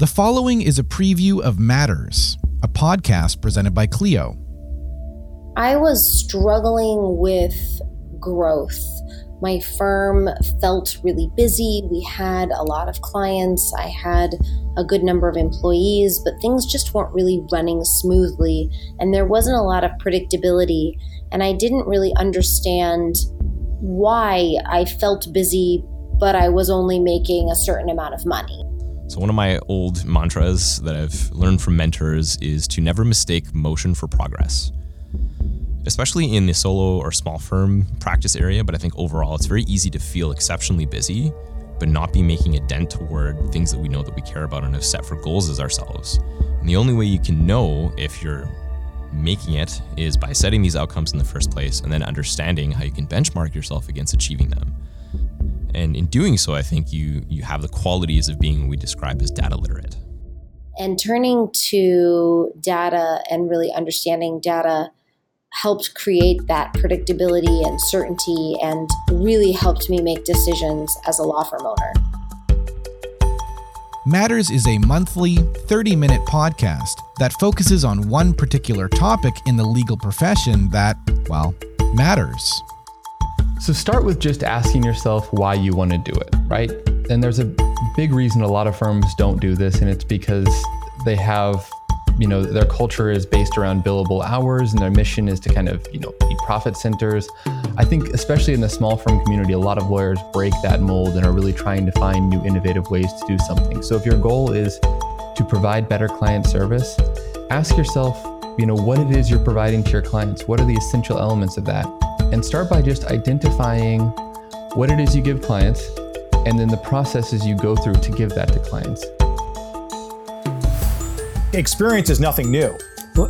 The following is a preview of Matters, a podcast presented by Clio. I was struggling with growth. My firm felt really busy. We had a lot of clients. I had a good number of employees, but things just weren't really running smoothly. And there wasn't a lot of predictability. And I didn't really understand why I felt busy, but I was only making a certain amount of money. So, one of my old mantras that I've learned from mentors is to never mistake motion for progress especially in the solo or small firm practice area, but I think overall it's very easy to feel exceptionally busy, but not be making a dent toward things that we know that we care about and have set for goals as ourselves. And the only way you can know if you're making it is by setting these outcomes in the first place and then understanding how you can benchmark yourself against achieving them. And in doing so, I think you you have the qualities of being what we describe as data literate. And turning to data and really understanding data helped create that predictability and certainty and really helped me make decisions as a law firm owner. Matters is a monthly 30 minute podcast that focuses on one particular topic in the legal profession that, well, matters. So start with just asking yourself why you want to do it, right? And there's a big reason a lot of firms don't do this, and it's because they have you know their culture is based around billable hours and their mission is to kind of you know be profit centers. I think especially in the small firm community a lot of lawyers break that mold and are really trying to find new innovative ways to do something. So if your goal is to provide better client service ask yourself you know what it is you're providing to your clients. What are the essential elements of that and start by just identifying what it is you give clients and then the processes you go through to give that to clients experience is nothing new.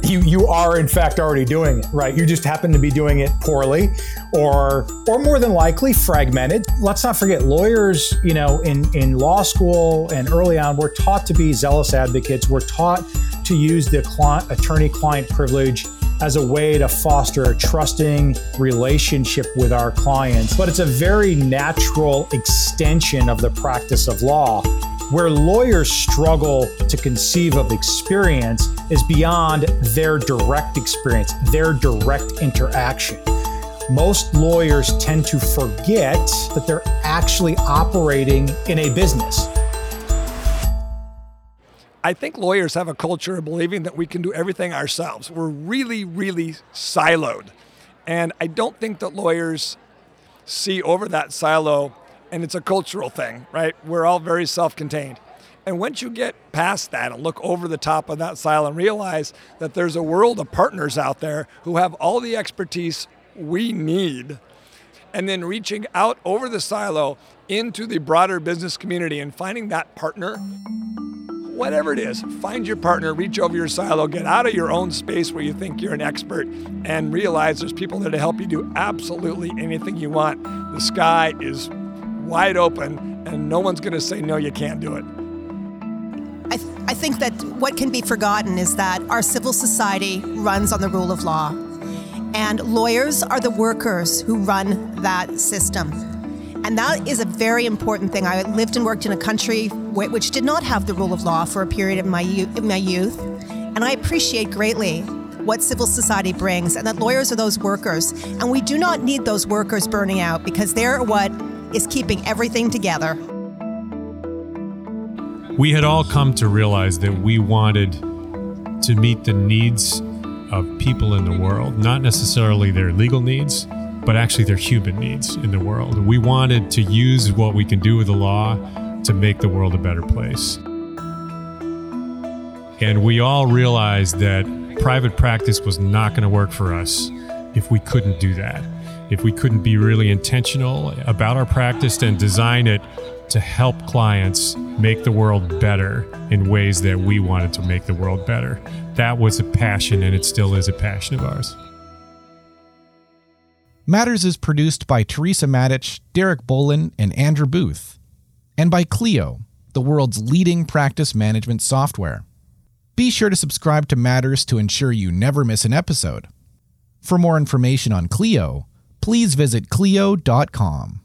You you are in fact already doing it, right? You just happen to be doing it poorly or or more than likely fragmented. Let's not forget lawyers, you know, in in law school and early on we're taught to be zealous advocates. We're taught to use the client, attorney-client privilege as a way to foster a trusting relationship with our clients. But it's a very natural extension of the practice of law where lawyers struggle to conceive of experience is beyond their direct experience, their direct interaction. Most lawyers tend to forget that they're actually operating in a business. I think lawyers have a culture of believing that we can do everything ourselves. We're really, really siloed. And I don't think that lawyers see over that silo and it's a cultural thing, right? We're all very self contained. And once you get past that and look over the top of that silo and realize that there's a world of partners out there who have all the expertise we need, and then reaching out over the silo into the broader business community and finding that partner, whatever it is, find your partner, reach over your silo, get out of your own space where you think you're an expert, and realize there's people there to help you do absolutely anything you want. The sky is wide open, and no one's going to say, no, you can't do it. I, th- I think that what can be forgotten is that our civil society runs on the rule of law, and lawyers are the workers who run that system. And that is a very important thing. I lived and worked in a country which did not have the rule of law for a period of my, youth, and I appreciate greatly what civil society brings, and that lawyers are those workers. And we do not need those workers burning out because they're what is keeping everything together. We had all come to realize that we wanted to meet the needs of people in the world, not necessarily their legal needs, but actually their human needs in the world. We wanted to use what we can do with the law to make the world a better place. And we all realized that private practice was not going to work for us if we couldn't do that if we couldn't be really intentional about our practice and design it to help clients make the world better in ways that we wanted to make the world better. That was a passion, and it still is a passion of ours. Matters is produced by Teresa Matich, Derek Bolin, and Andrew Booth, and by Clio, the world's leading practice management software. Be sure to subscribe to Matters to ensure you never miss an episode. For more information on Clio, please visit Clio.com.